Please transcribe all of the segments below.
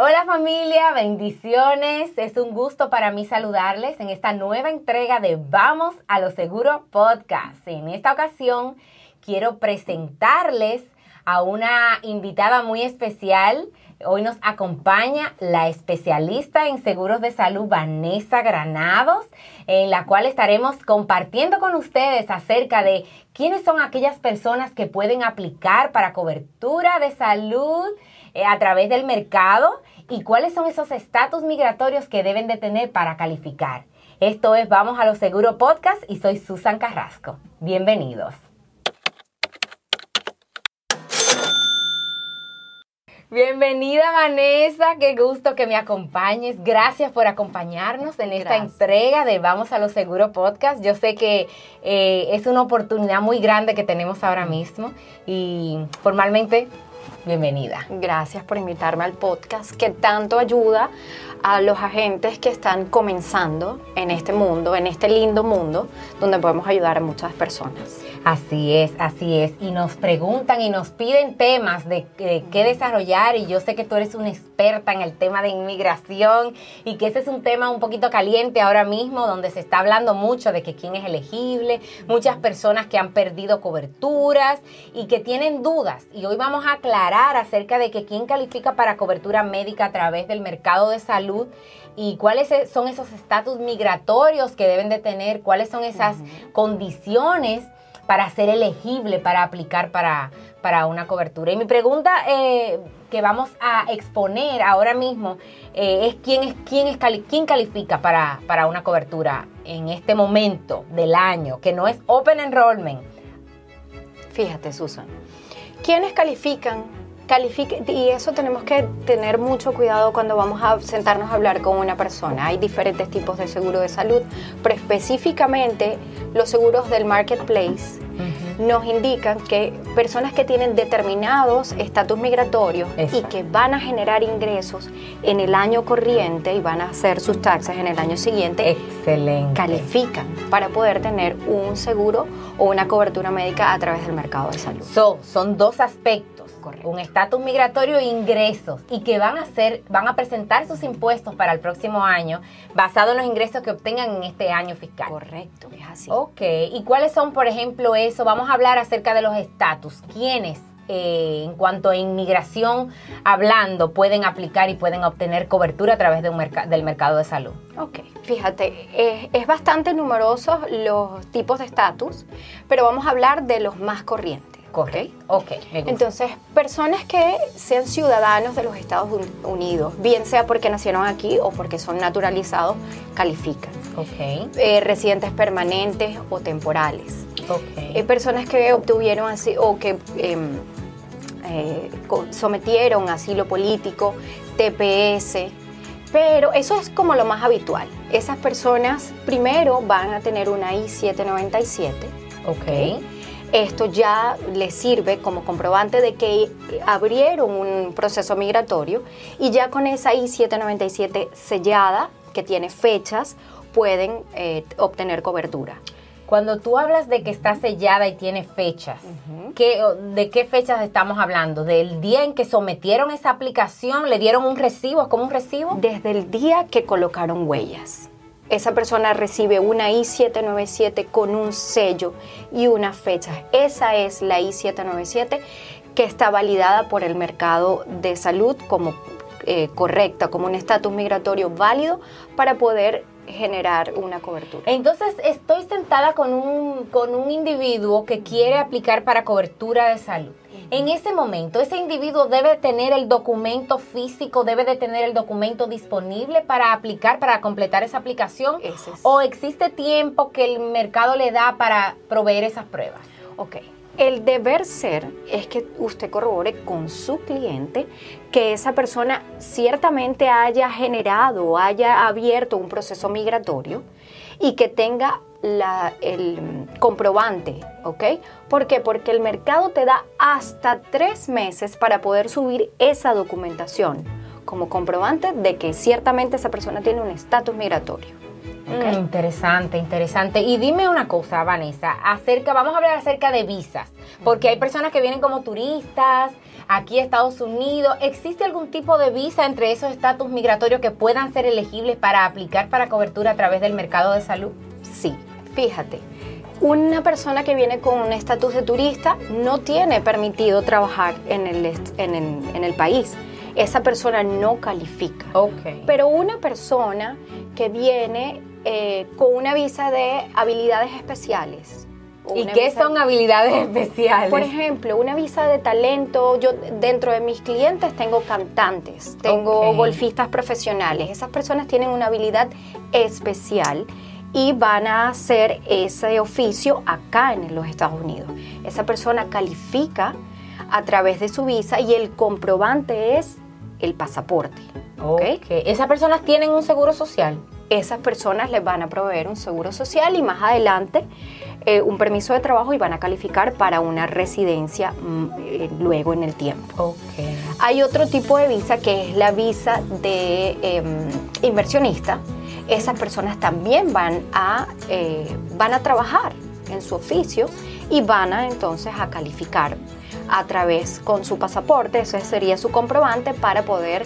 Hola familia, bendiciones. Es un gusto para mí saludarles en esta nueva entrega de Vamos a lo Seguro Podcast. En esta ocasión quiero presentarles a una invitada muy especial. Hoy nos acompaña la especialista en seguros de salud Vanessa Granados, en la cual estaremos compartiendo con ustedes acerca de quiénes son aquellas personas que pueden aplicar para cobertura de salud eh, a través del mercado y cuáles son esos estatus migratorios que deben de tener para calificar. Esto es Vamos a los Seguro Podcast y soy Susan Carrasco. Bienvenidos. Bienvenida Vanessa, qué gusto que me acompañes. Gracias por acompañarnos en esta entrega de Vamos a los Seguro Podcast. Yo sé que eh, es una oportunidad muy grande que tenemos ahora mismo y formalmente bienvenida. Gracias por invitarme al podcast que tanto ayuda a los agentes que están comenzando en este mundo, en este lindo mundo, donde podemos ayudar a muchas personas. Así es, así es. Y nos preguntan y nos piden temas de, qué desarrollar y yo sé que tú eres una experta en el tema de inmigración y que ese es un tema un poquito caliente ahora mismo donde se está hablando mucho de que quién es elegible, muchas personas que han perdido coberturas y que tienen dudas. Y hoy vamos a aclarar acerca de que quién califica para cobertura médica a través del mercado de salud y cuáles son esos estatus migratorios que deben de tener, cuáles son esas condiciones para ser elegible para aplicar para, para una cobertura. Y mi pregunta eh, que vamos a exponer ahora mismo eh, es quién es quién es quién califica para, para una cobertura en este momento del año, que no es open enrollment. Fíjate, Susan. ¿Quiénes califican califique, y eso tenemos que tener mucho cuidado cuando vamos a sentarnos a hablar con una persona. Hay diferentes tipos de seguro de salud, pero específicamente los seguros del marketplace nos indican que personas que tienen determinados estatus migratorios y que van a generar ingresos en el año corriente y van a hacer sus taxes en el año siguiente, Excelente. califican para poder tener un seguro o una cobertura médica a través del mercado de salud. son dos aspectos un estatus migratorio e ingresos y que van a hacer, van a presentar sus impuestos para el próximo año basado en los ingresos que obtengan en este año fiscal. Correcto, es así. Ok, ¿y cuáles son, por ejemplo, eso? Vamos a hablar acerca de los estatus. ¿Quiénes? Eh, en cuanto a inmigración hablando, pueden aplicar y pueden obtener cobertura a través de un del mercado de salud. Ok, fíjate, es, es bastante numerosos los tipos de estatus, pero vamos a hablar de los más corrientes. Correcto. Ok. Entonces, personas que sean ciudadanos de los Estados Unidos, bien sea porque nacieron aquí o porque son naturalizados, califican. Ok. Eh, residentes permanentes o temporales. Ok. Eh, personas que obtuvieron así o que em, eh, sometieron asilo político, TPS. Pero eso es como lo más habitual. Esas personas primero van a tener una I-797. Ok esto ya les sirve como comprobante de que abrieron un proceso migratorio y ya con esa I-797 sellada, que tiene fechas, pueden eh, obtener cobertura. Cuando tú hablas de que está sellada y tiene fechas, ¿de qué fechas estamos hablando? ¿Del día en que sometieron esa aplicación? ¿Le dieron un recibo? ¿Es como un recibo? Desde el día que colocaron huellas esa persona recibe una I-797 con un sello y una fecha. Esa es la I-797 que está validada por el mercado de salud como eh, correcta, como un estatus migratorio válido para poder generar una cobertura. Entonces, estoy sentada con un, con un individuo que quiere aplicar para cobertura de salud. En ese momento, ese individuo debe tener el documento físico, debe de tener el documento disponible para aplicar, para completar esa aplicación. ¿O existe tiempo que el mercado le da para proveer esas pruebas? Ok. El deber ser es que usted corrobore con su cliente que esa persona ciertamente haya generado, haya abierto un proceso migratorio y que tenga el comprobante, ¿ok? ¿Por qué? Porque el mercado te da hasta tres meses para poder subir esa documentación como comprobante de que ciertamente esa persona tiene un estatus migratorio. Mm, interesante, interesante. Y dime una cosa, Vanessa, acerca, vamos a hablar acerca de visas, porque hay personas que vienen como turistas, aquí a Estados Unidos. ¿Existe algún tipo de visa entre esos estatus migratorios que puedan ser elegibles para aplicar para cobertura a través del mercado de salud? Sí, fíjate. Una persona que viene con un estatus de turista no tiene permitido trabajar en el, en el, país. Esa persona no califica. Okay. Pero una persona que viene eh, con una visa de habilidades especiales. ¿Y qué son habilidades especiales? Por ejemplo, una visa de talento. Yo dentro de mis clientes tengo cantantes, tengo golfistas profesionales. Esas personas tienen una habilidad especial y van a hacer ese oficio acá en los Estados Unidos. Esa persona califica a través de su visa y el comprobante es el pasaporte. ¿okay? ¿Esas personas tienen un seguro social? Esas personas les van a proveer un seguro social y más adelante eh, un permiso de trabajo y van a calificar para una residencia mm, eh, luego en el tiempo. Okay. Hay otro tipo de visa que es la visa de em, inversionista esas personas también van a, eh, van a trabajar en su oficio y van a entonces a calificar a través con su pasaporte, ese sería su comprobante para poder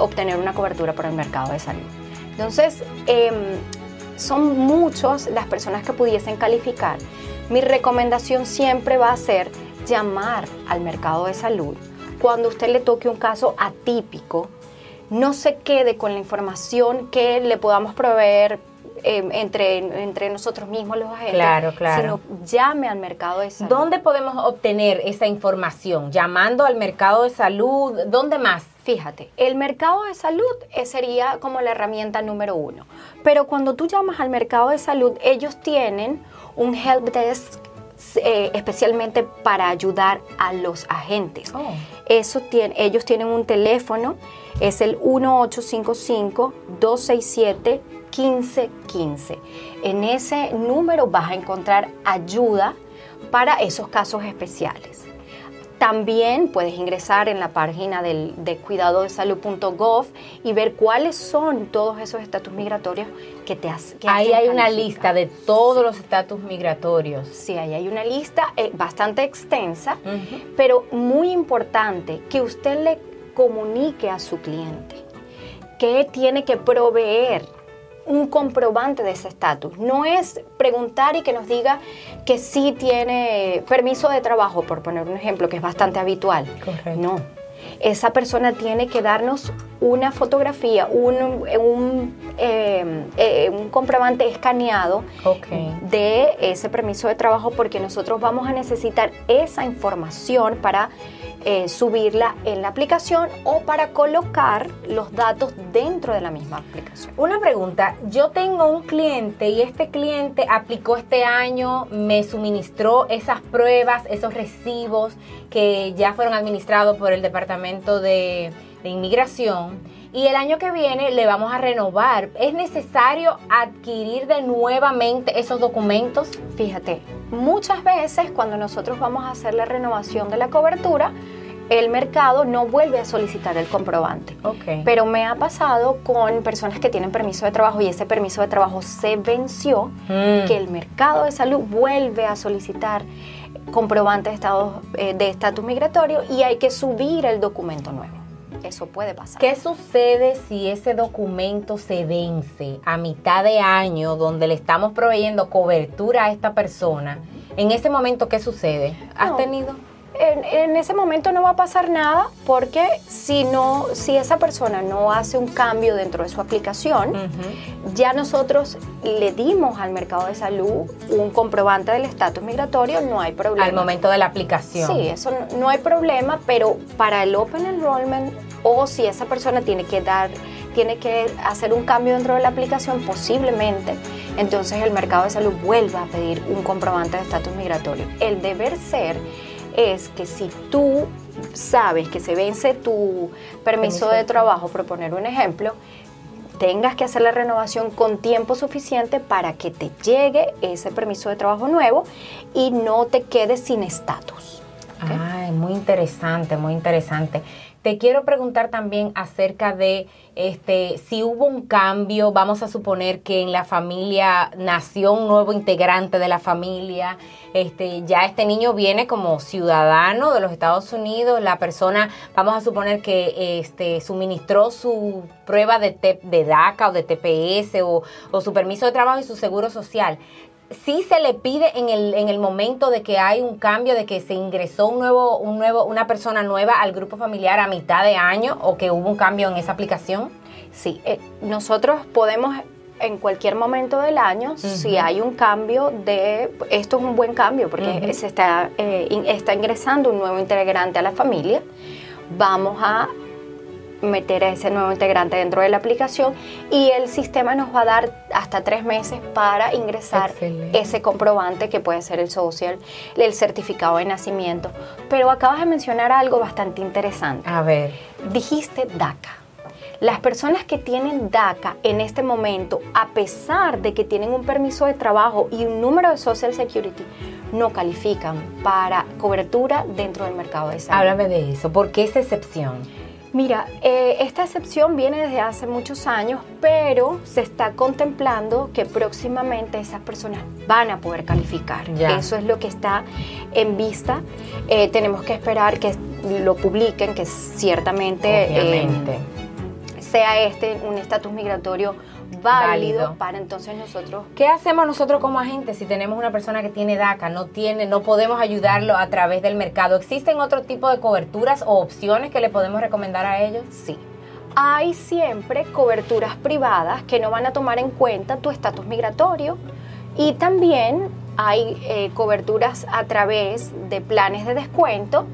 obtener una cobertura por el mercado de salud. Entonces, em, son muchos las personas que pudiesen calificar. Mi recomendación siempre va a ser llamar al mercado de salud cuando usted le toque un caso atípico no se quede con la información que le podamos proveer em, entre, entre nosotros mismos los agentes, claro, claro. sino llame al mercado de salud. ¿Dónde podemos obtener esa información? ¿Llamando al mercado de salud? ¿Dónde más? Fíjate, el mercado de salud eh, sería como la herramienta número uno. Pero cuando tú llamas al mercado de salud, ellos tienen un help desk eh, especialmente para ayudar a los agentes. Oh. Eso tiene, ellos tienen un teléfono es el 1855-267-1515. En ese número vas a encontrar ayuda para esos casos especiales. También puedes ingresar en la página del, de cuidadodesalud.gov y ver cuáles son todos esos estatus migratorios que te hacen. Ahí hay una lista de todos los estatus migratorios. Sí, ahí hay una lista eh, bastante extensa, pero muy importante que usted le comunique a su cliente que tiene que proveer un comprobante de ese estatus. No es preguntar y que nos diga que sí tiene permiso de trabajo, por poner un ejemplo, que es bastante habitual. No. Esa persona tiene que darnos una fotografía, un, un, em, eh, un comprobante escaneado de ese permiso de trabajo porque nosotros vamos a necesitar esa información para eh, subirla en la aplicación o para colocar los datos dentro de la misma aplicación. Una pregunta, yo tengo un cliente y este cliente aplicó este año, me suministró esas pruebas, esos recibos que ya fueron administrados por el Departamento de, de Inmigración y el año que viene le vamos a renovar. ¿Es necesario adquirir de nuevamente esos documentos? Fíjate, muchas veces cuando nosotros vamos a hacer la renovación de la cobertura, el mercado no vuelve a solicitar el comprobante. Okay. Pero me ha pasado con personas que tienen permiso de trabajo y ese permiso de trabajo se venció, mm. que el mercado de salud vuelve a solicitar comprobante de eh, de estatus migratorio y hay que subir el documento nuevo eso puede pasar. ¿Qué sucede si ese documento se vence a mitad de año donde le estamos proveyendo cobertura a esta persona? En ese momento, ¿qué sucede? ¿Has tenido? En, ese momento no va a pasar nada porque si no, si esa persona no hace un cambio dentro de su aplicación, ya nosotros le dimos al mercado de salud un comprobante del estatus migratorio, no hay problema. Al momento de la aplicación. Sí, eso no, no hay problema, pero para el Open Enrollment o si esa persona tiene que dar, tiene que hacer un cambio dentro de la aplicación, posiblemente, entonces el mercado de salud vuelva a pedir un comprobante de estatus migratorio. El deber ser es que si tú sabes que se vence tu permiso, de trabajo, por poner un ejemplo, tengas que hacer la renovación con tiempo suficiente para que te llegue ese permiso de trabajo nuevo y no te quedes sin estatus. Ah, muy interesante, muy interesante. Te quiero preguntar también acerca de este si hubo un cambio, vamos a suponer que en la familia nació un nuevo integrante de la familia, este ya este niño viene como ciudadano de los Estados Unidos, la persona, vamos a suponer que este suministró su prueba de, de DACA o de TPS o, o su permiso de trabajo y su seguro social sí se le pide en el, en el momento de que hay un cambio, de que se ingresó un nuevo, un nuevo, una persona nueva al grupo familiar a mitad de año o que hubo un cambio en esa aplicación? Sí, eh, nosotros podemos en cualquier momento del año, si hay un cambio de, esto es un buen cambio porque se está, eh, está ingresando un nuevo integrante a la familia, vamos a meter a ese nuevo integrante dentro de la aplicación y el sistema nos va a dar hasta tres meses para ingresar ese comprobante que puede ser el social, el certificado de nacimiento. Pero acabas de mencionar algo bastante interesante. A ver. Dijiste DACA. Las personas que tienen DACA en este momento, a pesar de que tienen un permiso de trabajo y un número de Social Security, no califican para cobertura dentro del mercado de salud. Háblame de eso. ¿Por qué esa excepción? Mira, eh, esta excepción viene desde hace muchos años, pero se está contemplando que próximamente esas personas van a poder calificar. Eso es lo que está en vista. Eh, tenemos que esperar que lo publiquen, que ciertamente eh, sea este un estatus migratorio válido, para entonces nosotros. ¿Qué hacemos nosotros como agentes si tenemos una persona que tiene DACA, no tiene, no podemos ayudarlo a través del mercado? ¿Existen otro tipo de coberturas o opciones que le podemos recomendar a ellos? Sí. Hay siempre coberturas privadas que no van a tomar en cuenta tu estatus migratorio y también hay eh, coberturas a través de planes de descuento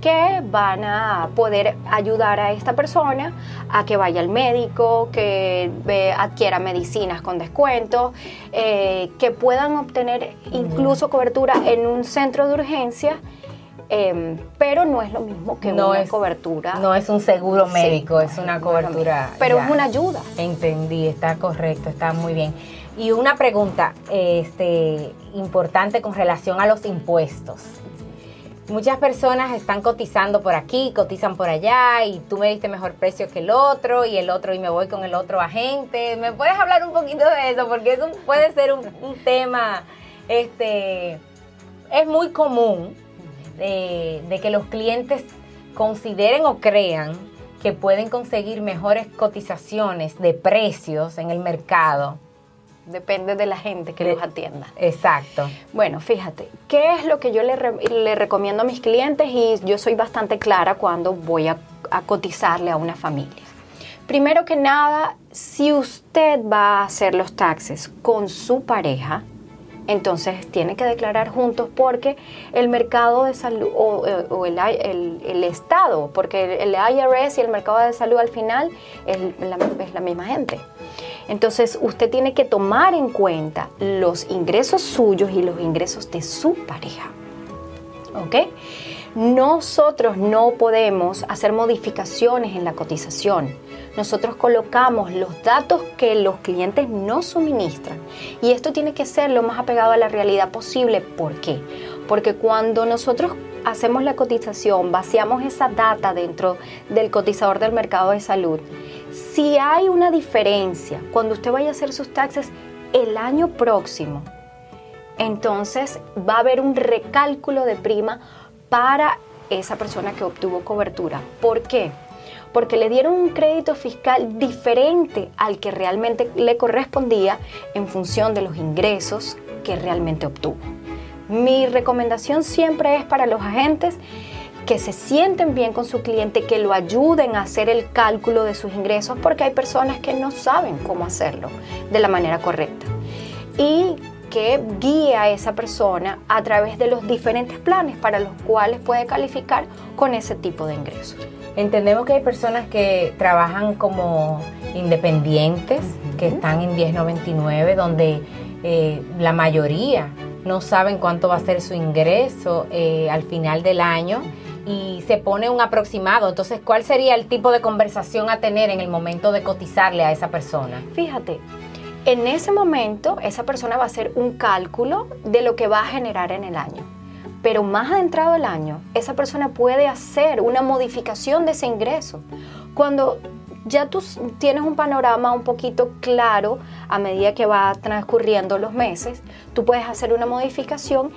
que van a poder ayudar a esta persona a que vaya al médico, que adquiera medicinas con descuento, eh, que puedan obtener incluso cobertura en un centro de urgencia. Em, pero no es lo mismo que una cobertura. No es un seguro médico, es una cobertura. Pero es una ayuda. Entendí, está correcto, está muy bien. Y una pregunta este, importante con relación a los impuestos muchas personas están cotizando por aquí, cotizan por allá y tú me diste mejor precio que el otro y el otro y me voy con el otro agente. ¿Me puedes hablar un poquito de eso? Porque eso puede ser un, tema, este, es muy común de, de que los clientes consideren o crean que pueden conseguir mejores cotizaciones de precios en el mercado depende de la gente que los atienda. Exacto. Bueno, fíjate, ¿qué es lo que yo le, le, recomiendo a mis clientes? Y yo soy bastante clara cuando voy a, a cotizarle a una familia. Primero que nada, si usted va a hacer los taxes con su pareja, entonces tiene que declarar juntos porque el mercado de salud o, el, el, Estado, porque el IRS y el mercado de salud al final es la, es la misma gente. Entonces usted tiene que tomar en cuenta los ingresos suyos y los ingresos de su pareja. ¿Ok? Nosotros no podemos hacer modificaciones en la cotización. Nosotros colocamos los datos que los clientes nos suministran y esto tiene que ser lo más apegado a la realidad posible. ¿Por qué? Porque cuando nosotros hacemos la cotización, vaciamos esa data dentro del cotizador del mercado de salud, si hay una diferencia cuando usted vaya a hacer sus taxes el año próximo, entonces va a haber un recálculo de prima para esa persona que obtuvo cobertura. ¿Por qué? Porque le dieron un crédito fiscal diferente al que realmente le correspondía en función de los ingresos que realmente obtuvo. Mi recomendación siempre es para los agentes que se sienten bien con su cliente, que lo ayuden a hacer el cálculo de sus ingresos, porque hay personas que no saben cómo hacerlo de la manera correcta. Y que guíe a esa persona a través de los diferentes planes para los cuales puede calificar con ese tipo de ingresos. Entendemos que hay personas que trabajan como independientes, que están en 1099, donde eh, la mayoría no saben cuánto va a ser su ingreso eh, al final del año y se pone un aproximado. Entonces, ¿cuál sería el tipo de conversación a tener en el momento de cotizarle a esa persona? Fíjate, en ese momento esa persona va a hacer un cálculo de lo que va a generar en el año. pero más adentrado el año, esa persona puede hacer una modificación de ese ingreso. Cuando ya tú tienes un panorama un poquito claro a medida que va transcurriendo los meses, tú puedes hacer una modificación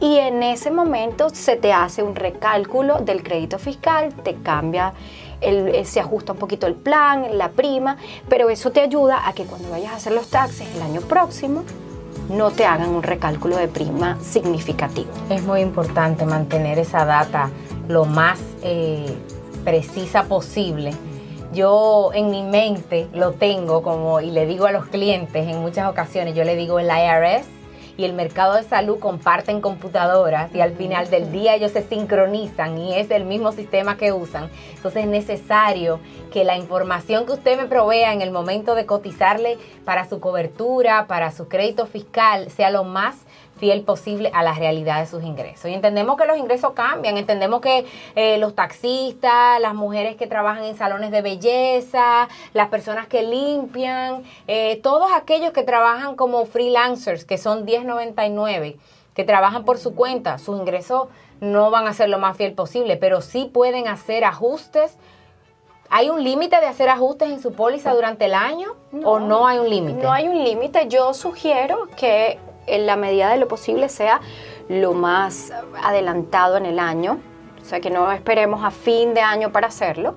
y en ese momento se te hace un recálculo del crédito fiscal, te cambia, eh, se ajusta un poquito el plan, la prima, pero eso te ayuda a que cuando vayas a hacer los taxes el año próximo, no te hagan un recálculo de prima significativo. Es muy importante mantener esa data lo más eh, precisa posible. Yo en mi mente lo tengo como, y le digo a los clientes en muchas ocasiones, yo le digo el IRS, y el mercado de salud comparten computadoras y al final del día ellos se sincronizan y es el mismo sistema que usan. Entonces es necesario que la información que usted me provea en el momento de cotizarle para su cobertura, para su crédito fiscal, sea lo más fiel posible a la realidad de sus ingresos. Y entendemos que los ingresos cambian, entendemos que eh, los taxistas, las mujeres que trabajan en salones de belleza, las personas que limpian, eh, todos aquellos que trabajan como freelancers, que son 1099, que trabajan por su cuenta, sus ingresos no van a ser lo más fiel posible, pero sí pueden hacer ajustes. ¿Hay un límite de hacer ajustes en su póliza durante el año o no hay un límite? No hay un límite. Yo sugiero que en la medida de lo posible sea lo más adelantado en el año, o sea que no esperemos a fin de año para hacerlo,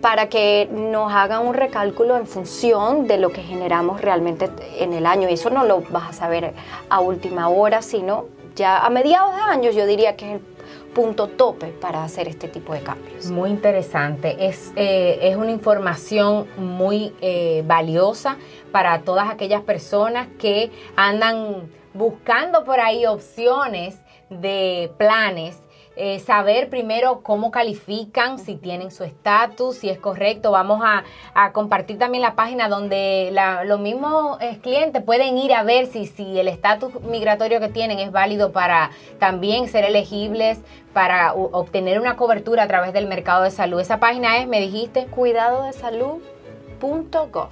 para que nos hagan un recálculo en función de lo que generamos realmente en el año. Y eso no lo vas a saber a última hora, sino ya a mediados de año yo diría que es el punto tope para hacer este tipo de cambios. Muy interesante, es, eh, es una información muy eh, valiosa para todas aquellas personas que andan buscando por ahí opciones de planes eh, saber primero cómo califican, si tienen su estatus, si es correcto. Vamos a, compartir también la página donde los mismos eh, clientes pueden ir a ver si, si el estatus migratorio que tienen es válido para también ser elegibles para obtener una cobertura a través del mercado de salud. Esa página es, me dijiste, cuidado de salud.gov.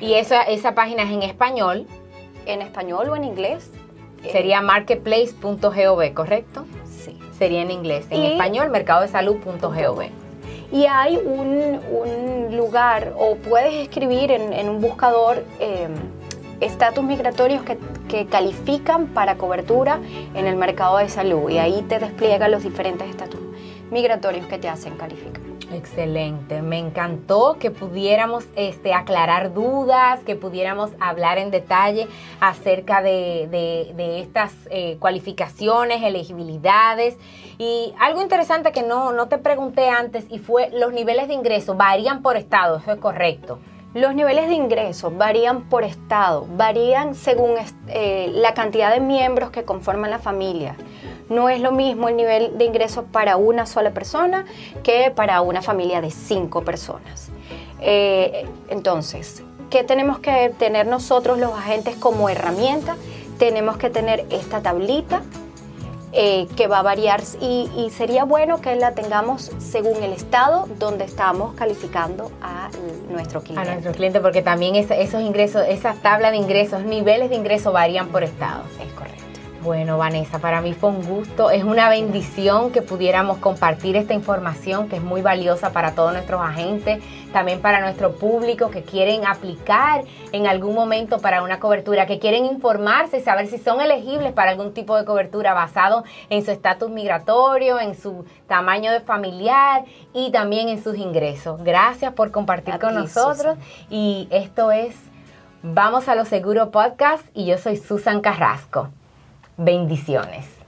Y esa, esa página es en español. En español o en inglés Sería marketplace.gov, ¿correcto? Sí. Sería en inglés. En español, mercadodesalud.gov. Y hay un, lugar, o puedes escribir en, un buscador em, estatus migratorios que, que, califican para cobertura en el mercado de salud. Y ahí te despliegan los diferentes estatus migratorios que te hacen calificar. Excelente, me encantó que pudiéramos este, aclarar dudas, que pudiéramos hablar en detalle acerca de, estas eh, cualificaciones, elegibilidades. Y algo interesante que no, no te pregunté antes y fue los niveles de ingreso varían por estado, eso es correcto. Los niveles de ingreso varían por estado, varían según eh, la cantidad de miembros que conforman la familia. No es lo mismo el nivel de ingreso para una sola persona que para una familia de cinco personas. Eh, entonces, ¿qué tenemos que tener nosotros los agentes como herramienta? Tenemos que tener esta tablita eh, que va a variar y, sería bueno que la tengamos según el estado donde estamos calificando a nuestro cliente. A nuestro cliente, porque también esos ingresos, esas tablas de ingresos, niveles de ingreso varían por estado. Es correcto. Bueno, Vanessa, para mí fue un gusto, es una bendición que pudiéramos compartir esta información que es muy valiosa para todos nuestros agentes, también para nuestro público que quieren aplicar en algún momento para una cobertura, que quieren informarse, saber si son elegibles para algún tipo de cobertura basado en su estatus migratorio, en su tamaño de familiar y también en sus ingresos. Gracias por compartir con nosotros y esto es Vamos a lo Seguro Podcast y yo soy Susan Carrasco. Bendiciones.